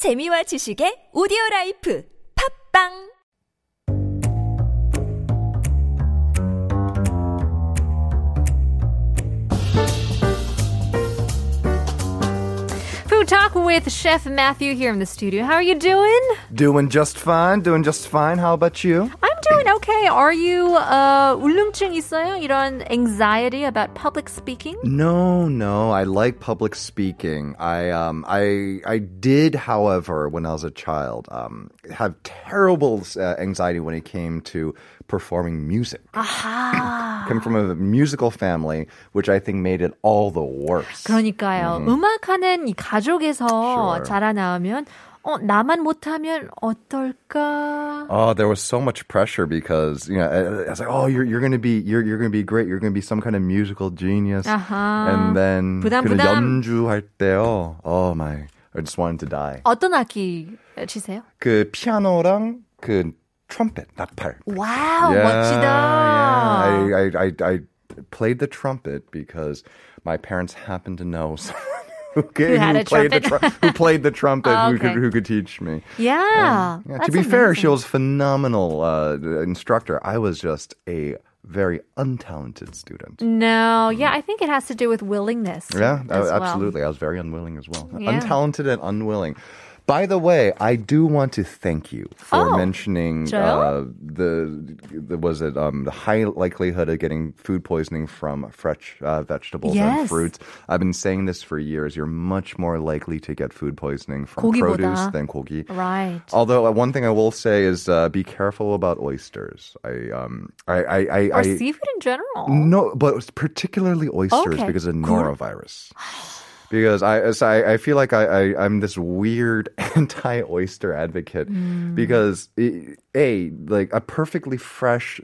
재미와 지식의 오디오 라이프 팝빵 Food Talk with Chef Matthew here in the studio. How are you doing? Doing just fine. Doing just fine. How about you? I'm doing okay. Are you uh, 울렁증 있어요? 이런 anxiety about public speaking? No, no. I like public speaking. I um I I did, however, when I was a child, um have terrible uh, anxiety when it came to performing music. 아하. Come from a musical family, which I think made it all the worse. 그러니까요. 음악하는 이 가족에서 Sure. 자라나면 어 나만 못하면 어떨까? Oh, there was so much pressure because you know I, I was like, oh, you're you're gonna be you're you're gonna be great. You're gonna be some kind of musical genius. 아하. And then 부담, 그 부담. 연주할 때요. Oh my, I just wanted to die. 어떤 악기 치세요? 그 피아노랑 그 trumpet, 나팔. 와우, yeah, 멋지다. yeah. I, I, I, I played the trumpet because my parents happened to know who, Who a played the trumpet? who played the trumpet Oh, who could who could teach me. Yeah. Yeah, to be fair, she was a phenomenal uh, instructor. I was just a very untalented student. No, yeah, I think it has to do with willingness. Yeah, uh, well. absolutely. I was very unwilling as well. Yeah. Untalented and unwilling. By the way, I do want to thank you for Oh, mentioning 저요? uh, the, the was it um, the high likelihood of getting food poisoning from fresh uh, vegetables and Yes. fruits. I've been saying this for years. You're much more likely to get food poisoning from 고기보다. produce than kogi. Right. Although uh, one thing I will say is uh, be careful about oysters. I um I I I, or I seafood in general. no, but particularly oysters Okay. because of 굴? norovirus. Because I, so I, I feel like I, I, I'm this weird anti-oyster advocate Hmm. because it, a like a perfectly fresh,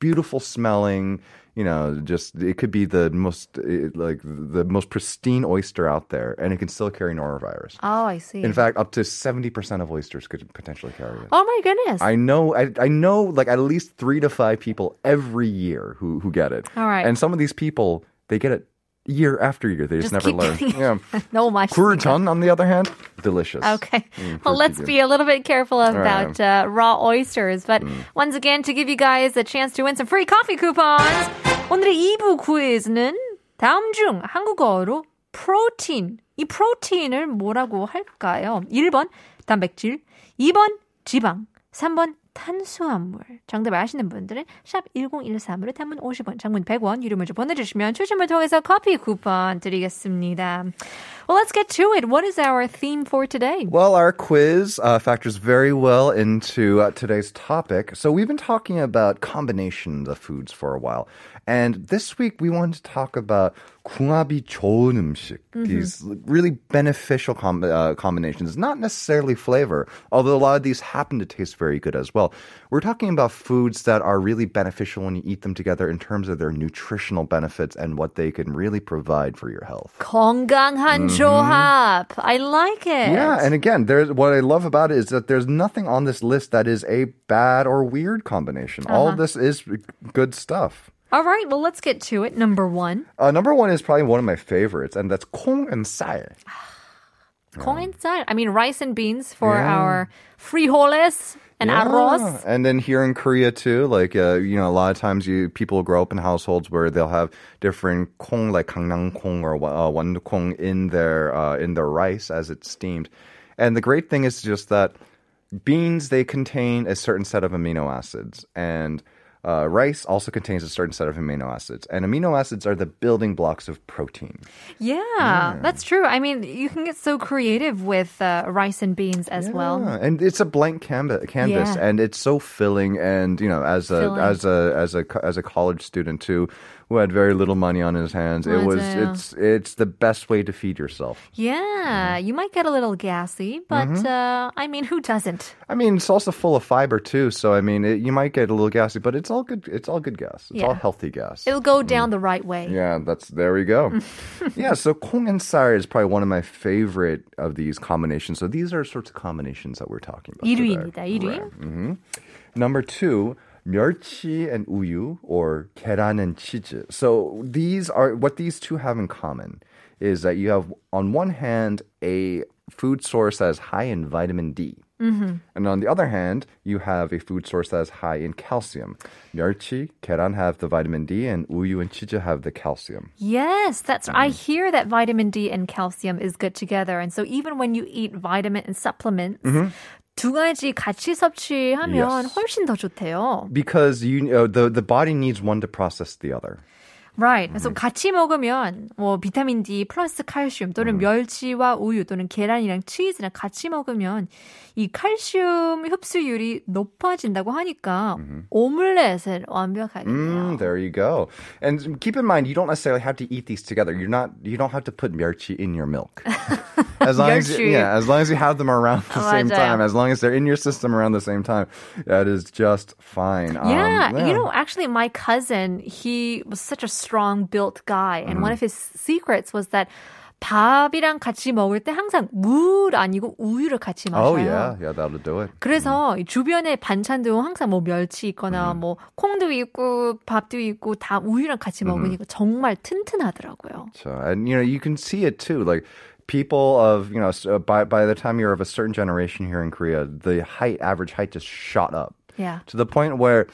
beautiful smelling, you know, just it could be the most eh, like the most pristine oyster out there, and it can still carry norovirus. Oh, I see. In fact, up to seventy percent of oysters could potentially carry it. oh my goodness. I know, I, I know, like at least three to five people every year who who get it. All right. and some of these people they get it year after year. They just, Just never keep learn. getting it. Yeah, 너무 맛있어. Kurton, on the other hand, delicious. Okay. Mm, well, let's pretty be a little bit careful about right. uh, raw oysters. But Mm. once again, to give you guys a chance to win some free coffee coupons, 오늘의 2부 퀴즈는 다음 중 한국어로 프로틴. 이 프로틴을 뭐라고 할까요? 1번 단백질, 2번 지방, 3번 탄수화물. 정답을 아시는 분들은 샵 1013으로 단문 50원, 장문 100원, 유료 문자 보내주시면 추첨을 통해서 커피 쿠폰 드리겠습니다. Well, let's get to it. What is our theme for today? Well, our quiz uh, factors very well into uh, today's topic. So we've been talking about combinations of foods for a while, and this week we want to talk about 궁합이 좋은 음식. These really beneficial com- uh, combinations, not necessarily flavor, although a lot of these happen to taste very good as well. We're talking about foods that are really beneficial when you eat them together in terms of their nutritional benefits and what they can really provide for your health. 건강한 조합. I like it. Mm-hmm. Yeah, and again, there's what I love about it is that there's nothing on this list that is a bad or weird combination. All of this is good stuff. All right, well, let's get to it. Number one, Uh, number one is probably one of my favorites, and that's 콩 and 쌀. 콩 and 쌀. I mean, rice and beans for Yeah. our frijoles and Yeah. arroz. And then here in Korea too, like uh, you know, a lot of times you people grow up in households where they'll have different kong, like gangnam kong or uh, kong in their uh, in their rice as it's steamed. And the great thing is just that beans they contain a certain set of amino acids and uh, rice also contains a certain set of amino acids and amino acids are the building blocks of protein Yeah, that's true. I mean, you can get so creative with uh, rice and beans as well. And it's a blank canvas, canvas, Yeah. and it's so filling. And you know, as a Filling. as a as a as a college student too, who had very little money on his hands, it was 맞아요. it's it's the best way to feed yourself. Yeah, you might get a little gassy, but Mm-hmm. uh, I mean, who doesn't? I mean, it's also full of fiber too, so I mean, it, you might get a little gassy, but it's all good. It's all good gas. It's all Yeah. healthy gas. It'll go down the right way. Yeah, that's there we go. yeah, so kong and sar is probably one of my favorite of these combinations. So these are sorts of combinations that we're talking about. today. 1위입니다. 1위. hmm Number two, 멸치 and uyu or 계란 and 치즈. So these are what these two have in common is that you have on one hand a food source that is high in vitamin D. Mm-hmm. And on the other hand, you have a food source that is high in calcium. 멸치, 계란 have the vitamin D, and 우유 and 치즈 have the calcium. Yes, that's Mm. I hear that vitamin D and calcium is good together. And so even when you eat vitamin and supplements, 두 가지 같이 섭취하면 Mm-hmm. Yes. 훨씬 더 좋대요. Because you know the the body needs one to process the other. Right. Mm-hmm. 그래서 같이 먹으면 뭐 비타민 D 플러스 칼슘 또는 음. 멸치와 우유 또는 계란이랑 치즈랑 같이 먹으면 이 칼슘 흡수율이 높아진다고 하니까 오믈렛은 완벽하겠네요. Mm, there you go. And keep in mind, you don't necessarily have to eat these together. You're not. You don't have to put 멸치 in your milk. As long as you, 멸치. yeah, as long as you have them around the same 맞아요. time, as long as they're in your system around the same time, that is just fine. Um, Yeah, you know, actually, my cousin, he was such a strong built guy. And Mm-hmm. one of his secrets was that 밥이랑 같이 먹을 때 항상 물 아니고 우유를 같이 마셔요. Oh yeah, yeah, that'll do it. 그래서 이 주변에 반찬도 항상 뭐 멸치 있거나 음. 뭐 콩도 있고 밥도 있고 다 우유랑 같이 음. 먹으니까 정말 튼튼하더라고요. So, and you know, you can see it too. Like people of you know, so by by the time you're of a certain generation here in Korea, the height, average height, just shot up. Yeah. to the point where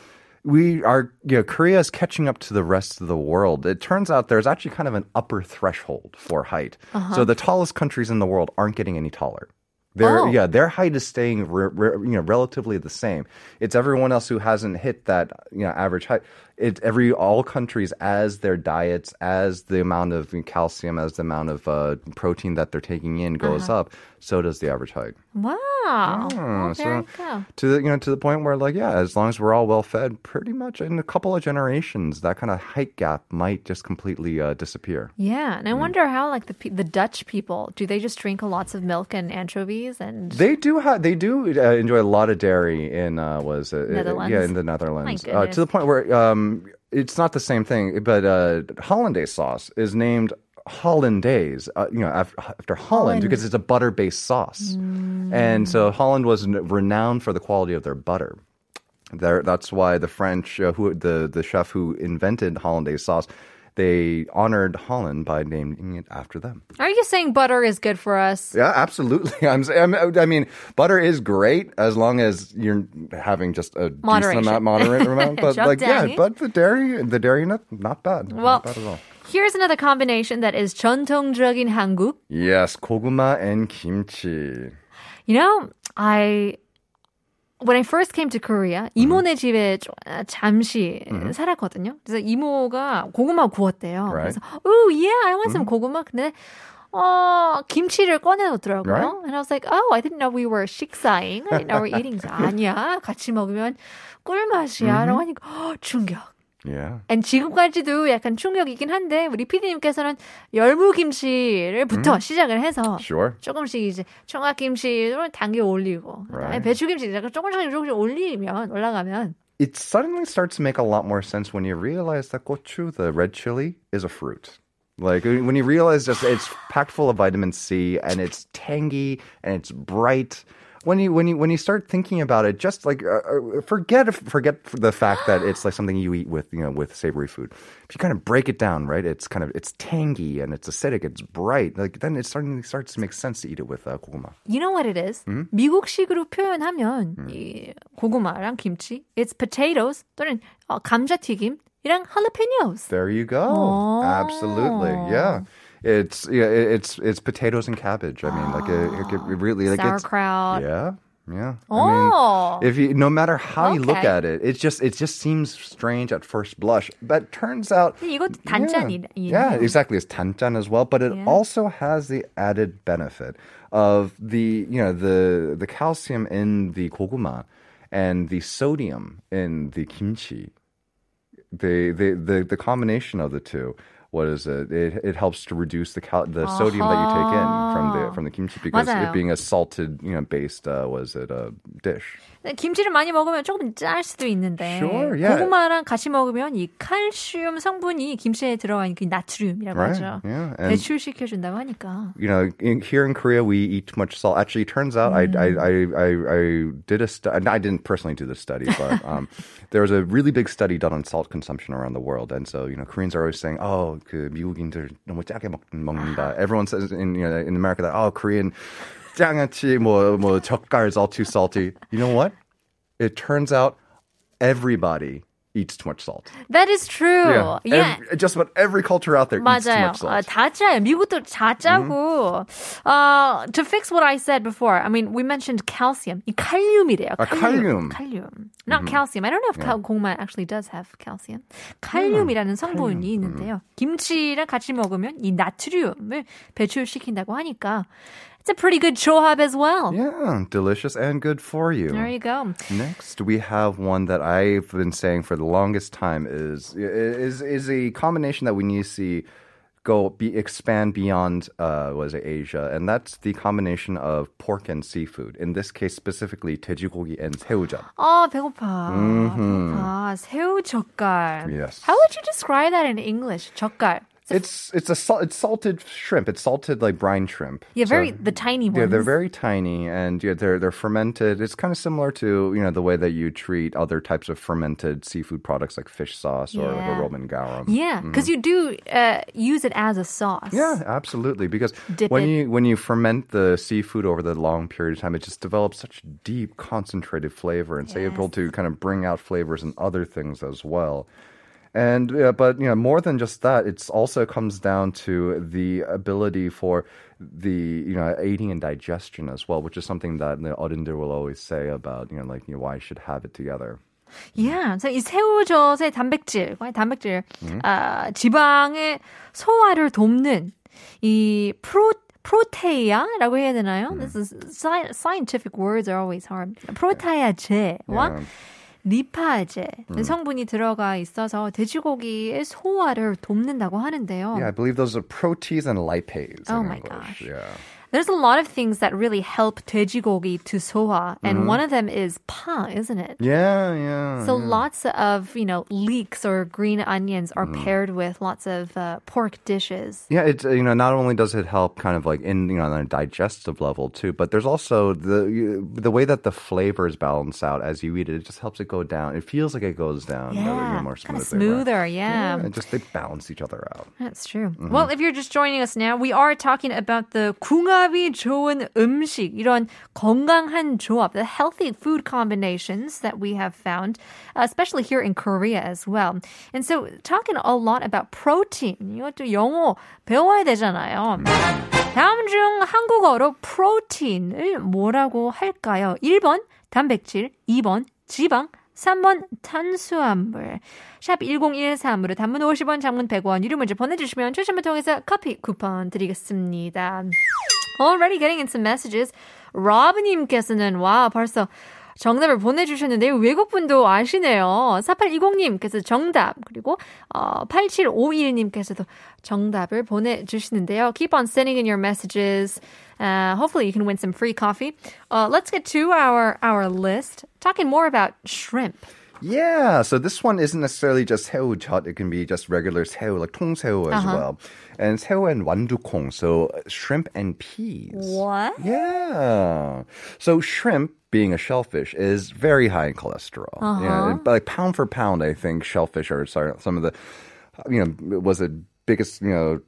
we are, you know, Korea is catching up to the rest of the world. It turns out there's actually kind of an upper threshold for height. So uh-huh. the tallest countries in the world aren't getting any taller. Their Oh. yeah, their height is staying re, re, you know relatively the same. It's everyone else who hasn't hit that you know average height. It every all countries as their diets, as the amount of calcium, as the amount of uh, protein that they're taking in goes up, so does the average height. Wow. Hmm, Oh, there you go. to the you know to the point where like yeah, as long as we're all well fed, pretty much in a couple of generations, that kind of height gap might just completely uh, disappear. Yeah, Mm. and I wonder how like the the Dutch people do they just drink lots of milk and anchovies and They do have they do uh, enjoy a lot of dairy in uh, was it, Netherlands? yeah in the Netherlands uh, to the point where um, it's not the same thing, but uh, hollandaise sauce is named hollandaise, uh, you know, after, after Holland, Holland. because it's a butter-based sauce, and so Holland was renowned for the quality of their butter. There, that's why the French, uh, who the the chef who invented hollandaise sauce, they honored Holland by naming it after them. Are you saying butter is good for us? Yeah, absolutely. I'm, I'm, I mean, butter is great as long as you're having just a Moderation. decent amount, moderate amount. But like, yeah, 적당히. but the dairy, the dairy nut, not bad. Well, not bad at all. here's another combination that is 전통적인 한국. Yes, 고구마 and kimchi. You know, I when I first came to Korea, Mm-hmm. 이모네 집에 좀- 아, 잠시 살았거든요. 그래서 이모가 고구마 구웠대요. Right. 그래서 oh yeah, I want some 고구마. 근데 어 김치를 꺼내놓더라고요. Right. And I was like, oh, I didn't know we were 식사ing. I didn't know we were eating. 아니야, 같이 먹으면 꿀맛이야. 라고 하니까 어, 충격. Yeah. And 지금까지도 약간 충격이긴 한데 우리 PD님께서는 열무김치를부터 시작을 해서 Sure. 조금씩 이제 청각김치를 당겨 올리고 Right. 배추김치 약간 조금씩 조금씩 올리면 올라가면 It suddenly starts to make a lot more sense when you realize that gochu, the red chili, is a fruit. Like when you realize just it's packed full of vitamin C and it's tangy and it's bright. When you when you when you start thinking about it, just like uh, uh, forget forget the fact that it's like something you eat with you know with savory food. If you kind of break it down, right? It's kind of it's tangy and it's acidic. It's bright. Like then it suddenly starts to make sense to eat it with uh, 고구마. You know what it is? Hmm? 미국식으로 표현하면 이 고구마랑 김치, it's potatoes 또는 어, 감자튀김이랑 jalapenos. There you go. Oh. Absolutely. Yeah. It's yeah, it- it's it's potatoes and cabbage. I mean, like it, it, it really like Sauerkraut. it's yeah. Yeah. I Oh. mean, if you no matter how you look Okay. at it, it just it just seems strange at first blush, but turns out 근데 이것도 yeah, 단짠이네요. yeah, exactly. It's tanjan as well, but it Yeah. also has the added benefit of the you know the the calcium in the koguma and the sodium in the kimchi. The the the, the combination of the two. What is it? It, it helps to reduce the cal- the sodium that you take in from the from the kimchi because 맞아요. it being a salted, you know, based uh, was it a dish. 김치를 많이 먹으면 조금 짤 수도 있는데 Sure, yeah. 고구마랑 같이 먹으면 이 칼슘 성분이 김치에 들어가는 그 나트륨이라고 Right, 하죠. yeah, and- 배출시켜준다고 하니까. you know, in, here in Korea, we eat too much salt. Actually, it turns out I, I, I, I, I did a study. I didn't personally do this study, but um, there was a really big study done on salt consumption around the world. And so, you know, Koreans are always saying, "Oh, 그 미국인들 너무 짜게 먹, 먹는다." Everyone says in you know in America that oh, Korean 장아찌, 뭐, 뭐, 젓갈 is all too salty. You know what? It turns out everybody eats too much salt. That is true. Yeah. Every- just about every culture out there eats too 맞아요. much 아, salt. 다 짜요. 미국도 다 짜고. Uh, to fix what I said before, I mean, we mentioned calcium. 이 칼륨이래요. 아, 칼륨. 칼륨. Not calcium. I don't know if cal- 고구마 actually does have calcium. 칼륨이라는 성분이 있는데요. 김치랑 같이 먹으면 이 나트륨을 배출시킨다고 하니까 it's a pretty good 조합 as well. Yeah, delicious and good for you. There you go. Next, we have one that I've been saying for the longest time is is is a combination that we need to see go be expand beyond uh, was it Asia, and that's the combination of pork and seafood. In this case, specifically 돼지고기 and 새우젓. 아, 배고파. 배고파. 새우 젓갈. Yes. How would you describe that in English? 젓갈. It's it's a it's salted shrimp. It's salted like brine shrimp. Yeah, very So- the tiny ones. Yeah, they're very tiny and yeah, they're they're fermented. It's kind of similar to you know the way that you treat other types of fermented seafood products like fish sauce or like a Roman garum. Yeah, because you do uh, use it as a sauce. Yeah, absolutely. Because Dip when it. you when you ferment the seafood over the long period of time, it just develops such deep, concentrated flavor, and it's able to kind of bring out flavors and other things as well. And yeah, but you know, more than just that, it's also comes down to the ability for the you know eating and digestion as well, which is something that the 어른들 will always say about you know like you know, why you should have it together. Yeah. 그래서 이 새우젓의 단백질, 단백질, 음. 아, 지방의 소화를 돕는 이 프로 프로테이아라고 해야 되나요? 음. This is sci- scientific words are always hard. 프로테아제와 Yeah. 리파제 음. 성분이 들어가 있어서 돼지고기의 소화를 돕는다고 하는데요. Yeah, I believe those are protease and lipase. Oh my gosh. Yeah. There's a lot of things that really help 돼지고기 to 소화, and Mm-hmm. one of them is 파, isn't it? Yeah, yeah. So yeah. lots of you know leeks or green onions are Mm. paired with lots of uh, pork dishes. Yeah, it's uh, you know not only does it help kind of like in you know on a digestive level too, but there's also the you- the way that the flavors balance out as you eat it. It just helps it go down. It feels like it goes down uh, you know, Yeah, more kind of smoothly. right? smoother. Yeah, Yeah, it just they balance each other out. that's true. Mm-hmm. Well, if you're just joining us now, we are talking about the 궁합이 좋은 음식, 이런 건강한 조합, the healthy food combinations that we have found, uh, especially here in Korea as well. And so, talking a lot about protein. 이것도 영어 배워야 되잖아요. 다음 중 한국어로 프로틴을 뭐라고 할까요? 1번 단백질, 2번 지방, 3번 탄수화물. 샵 1013으로 단문 50원, 장문 100원, 유료 문자 보내주시면 추첨을 통해서 커피 쿠폰 드리겠습니다. Already getting in some messages. 로브님께서는 와 벌써 정답을 보내주셨는데요. 외국분도 아시네요. 4820님께서 정답 그리고 어, 8751님께서도 정답을 보내주시는데요. Keep on sending in your messages. Uh, hopefully you can win some free coffee. Uh, let's get to our, our list. Talking more about shrimp. Yeah, so this one isn't necessarily just 새우젓. It can be just regular 새우, like 통새우 as Uh-huh. well. And 새우 and 완두콩, so uh, shrimp and peas. What? Yeah. So shrimp, being a shellfish, is very high in cholesterol. Yeah, but like pound for pound, I think shellfish are sorry, some of the, you know, was the biggest, you know, p-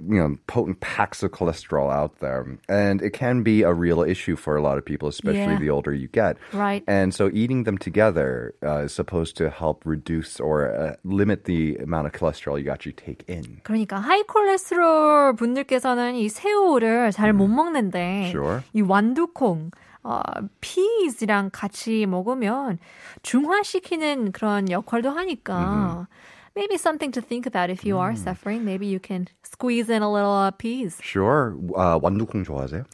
you know, potent packs of cholesterol out there, and it can be a real issue for a lot of people, especially Yeah. the older you get. Right. And so eating them together uh, is supposed to help reduce or uh, limit the amount of cholesterol you actually take in. 그러니까 하이 콜레스테롤 분들께서는 이 새우를 잘 못 먹는데 Sure. 이 완두콩 어, 피즈랑 같이 먹으면 중화시키는 그런 역할도 하니까 maybe something to think about if you are suffering. Maybe you can squeeze in a little uh, peas. Sure. Uh, 완두콩 좋아하세요?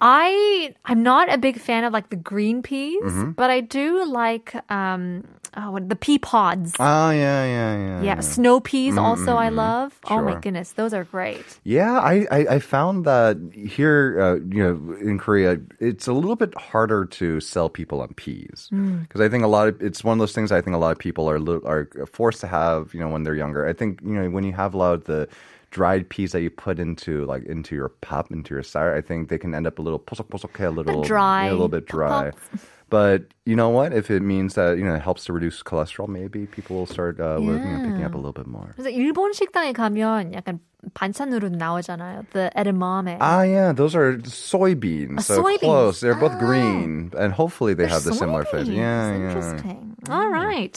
I I'm not a big fan of like the green peas, but I do like um oh, what, the pea pods. Oh, yeah, yeah, yeah. yeah, snow peas also I love. Oh my Sure. goodness, those are great. Yeah, I, I, I found that here, uh, you know, in Korea, it's a little bit harder to sell people on peas because I think a lot of it's one of those things I think a lot of people are li- are forced to have, you know, when they're younger. I think you know when you have a lot of the dried peas that you put into like into your pop into your sour, I think they can end up a little posok a little dry. yeah, a little bit dry. But you know what? If it means that you know it helps to reduce cholesterol, maybe people will start uh, you know, picking up a little bit more. 그래서 일본 식당에 가면 약간 반찬으로 나오잖아요. The edamame. Ah, yeah, those are soybeans. Uh, so soybeans. close. They're both Ah. green, and hopefully they have the similar flavor. Soybeans. Yeah, yeah. Interesting. All right.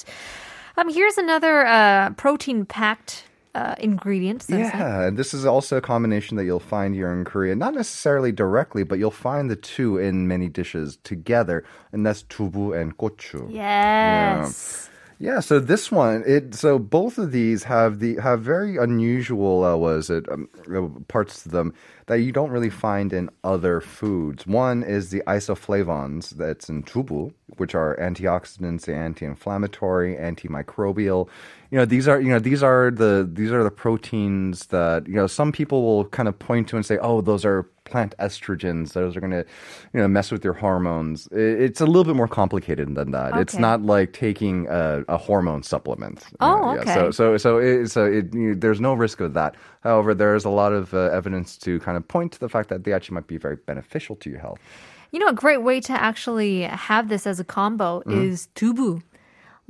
Um, here's another uh, protein-packed uh, ingredient. so. Yeah, and this is also a combination that you'll find here in Korea. Not necessarily directly, but you'll find the two in many dishes together, and that's tubu and gochu. Yes. Yeah, so this one, it so both of these have the have very unusual uh, was it um, parts to them that you don't really find in other foods. One is the isoflavones that's in tubu, which are antioxidants, anti-inflammatory, antimicrobial. You know, these are you know these are the these are the proteins that you know some people will kind of point to and say, oh, those are plant estrogens. Those are going to, you know, mess with your hormones. It's a little bit more complicated than that. It's not like taking a, a hormone supplement. Oh, Yeah, okay. So, so, so, it, so it, you there's no risk of that. However, there's a lot of uh, evidence to kind of point to the fact that they actually might be very beneficial to your health. You know, a great way to actually have this as a combo Mm-hmm. is dubu.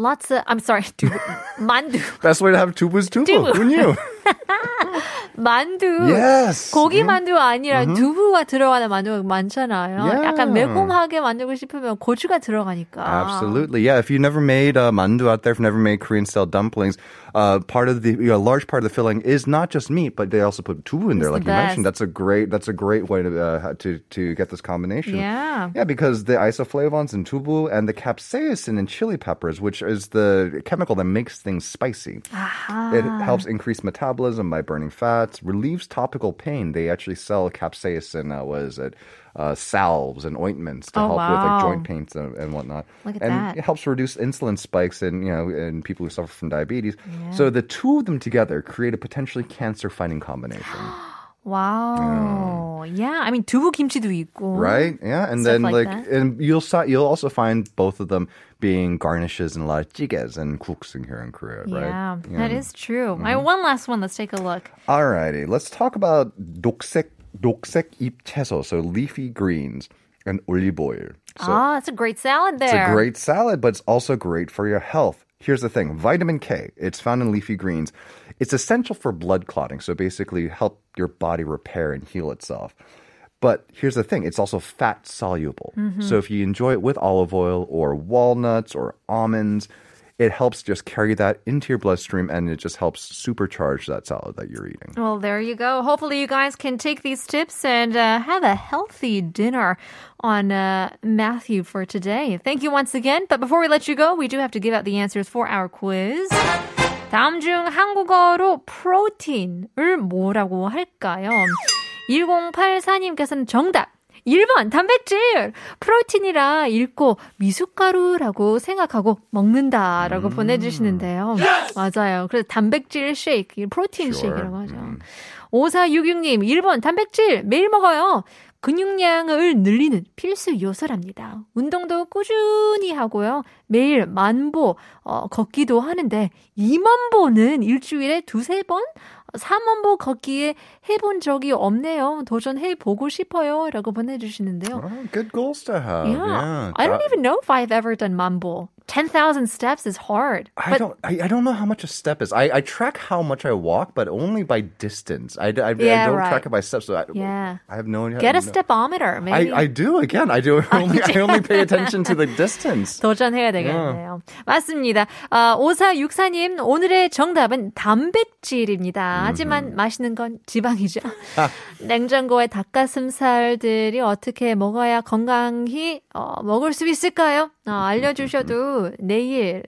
Lots of, I'm sorry, dubu, mandu. Best way to have tubu is tubu. Tubu. Who knew? 만두. yes. 고기 만두 아니라 두부가 들어가는 만두가 많잖아요. Yeah. 약간 매콤하게 만들고 싶으면 고추가 들어가니까. Absolutely, yeah. If you never made uh, mandu out there, if you never made Korean style dumplings, uh, part of the you know, a large part of the filling is not just meat, but they also put tubu in there, It's like the you mentioned. best. That's a great that's a great way to uh, to to get this combination. Yeah. yeah, because the isoflavones in tubu and the capsaicin in chili peppers, which is the chemical that makes things spicy. It helps increase metabolism by burning fats, relieves topical pain. They actually sell capsaicin, uh, was it, uh, salves and ointments to Oh, help with like joint pains and, and whatnot. Look at and that. it helps reduce insulin spikes in you know in people who suffer from diabetes. So the two of them together create a potentially cancer-fighting combination, Wow. Yeah. I mean, 두부 김치도 있고. right? Yeah, and Stuff then like like, that. and you'll si- you'll also find both of them being garnishes in a lot of jigaes and kuks in here in Korea, right? Yeah, that is true. All Mm-hmm. right, one last one. Let's take a look. Alrighty, let's talk about 녹색 녹색 잎 채소, so leafy greens and olive oil. So ah, it's a great salad there. it's a great salad, but it's also great for your health. Here's the thing: vitamin K. It's found in leafy greens. It's essential for blood clotting, so basically help your body repair and heal itself. But here's the thing: it's also fat soluble. Mm-hmm. So if you enjoy it with olive oil or walnuts or almonds It helps just carry that into your bloodstream and it just helps supercharge that salad that you're eating. Well, there you go. Hopefully, you guys can take these tips and uh, have a healthy dinner on uh, Matthew for today. Thank you once again. But before we let you go, we do have to give out the answers for our quiz. 다음 중 한국어로 프로틴을 뭐라고 할까요? 1084님께서는 정답. 1번 단백질 프로틴이라 읽고 미숫가루라고 생각하고 먹는다라고 보내주시는데요. 맞아요. 그래서 단백질 쉐이크, 프로틴 Sure. 쉐이크라고 하죠. 5466님 1번 단백질 매일 먹어요. 근육량을 늘리는 필수 요소랍니다. 운동도 꾸준히 하고요. 매일 만보 어, 걷기도 하는데 2만 보는 일주일에 두세 번? 4만 보 걷기에 해본 적이 없네요. 도전해 보고 싶어요. 라고 보내주시는데요. Oh, good goals to have. Yeah. Yeah. I don't even know if I've ever done mambo. 10,000 steps is hard. I don't. I, I don't know how much a step is. I, I track how much I walk, but only by distance. I, I, I Yeah, don't right. track it by steps. So I, Yeah. I have no idea. get a no- stepometer, maybe. I, I do again. I do. Only, I only pay attention to the distance. 도전해야 되겠네요. 맞습니다. 아, 5464님, 오늘의 정답은 단백질입니다. 하지만 맛있는 건 지방 이죠. 냉장고에 닭가슴살들이 어떻게 먹어야 건강히 어, 먹을 수 있을까요? 어, 알려주셔도 내일은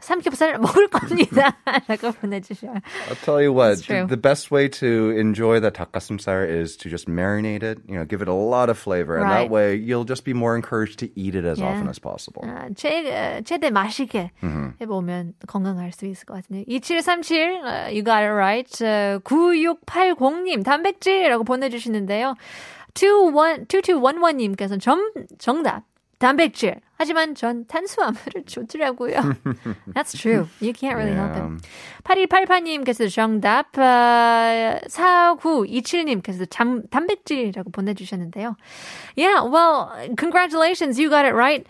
삼겹살 먹을 겁니다. 라고 보내주셔요. I'll tell you what. The, the best way to enjoy that 닭가슴살 is to just marinate it. You know, give it a lot of flavor, and Right. that way you'll just be more encouraged to eat it as Yeah. often as possible. 아, 최, 어, 최대 맛있게 해보면 건강할 수 있을 것 같은데. 2737, 어, you got it right. 어, 9680님, 단백질이라고 보내주시는데요. 21, 2211님께서 정, 정답. 단백질. 하지만 전 탄수화물을 좋더라고요. That's true. You can't really help it. 8288님께서 정답, 어, 4927님께서 잠, 단백질이라고 보내주셨는데요. Yeah, well, congratulations. You got it right.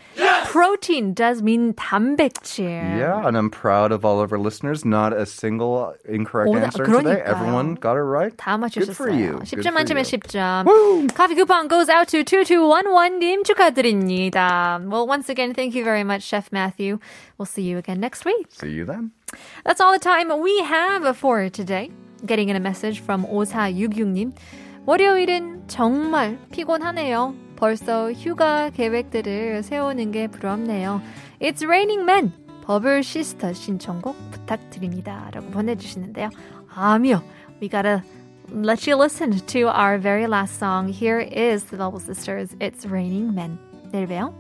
Protein does mean 단백질. Yeah, and I'm proud of all of our listeners. Not a single incorrect 오, 나- answer today. 그러니까요. Everyone got it right. 다 Good for you. 맞추셨어요. Good 10점 for 만점에 you. 10점. Coffee coupon goes out to 2211님 축하드립니다. Well, once again, thank you very much, Chef Matthew. We'll see you again next week. See you then. That's all the time we have for today. Getting in a message from 5466님. 월요일은 정말 피곤하네요. 벌써 휴가 계획들을 세우는 게 부럽네요. It's Raining Men. 버블 시스터 신청곡 부탁드립니다. 라고 보내주시는데요. 아미요. We gotta let you listen to our very last song. Here is the Bubble Sisters. It's Raining Men. 내일 봬요.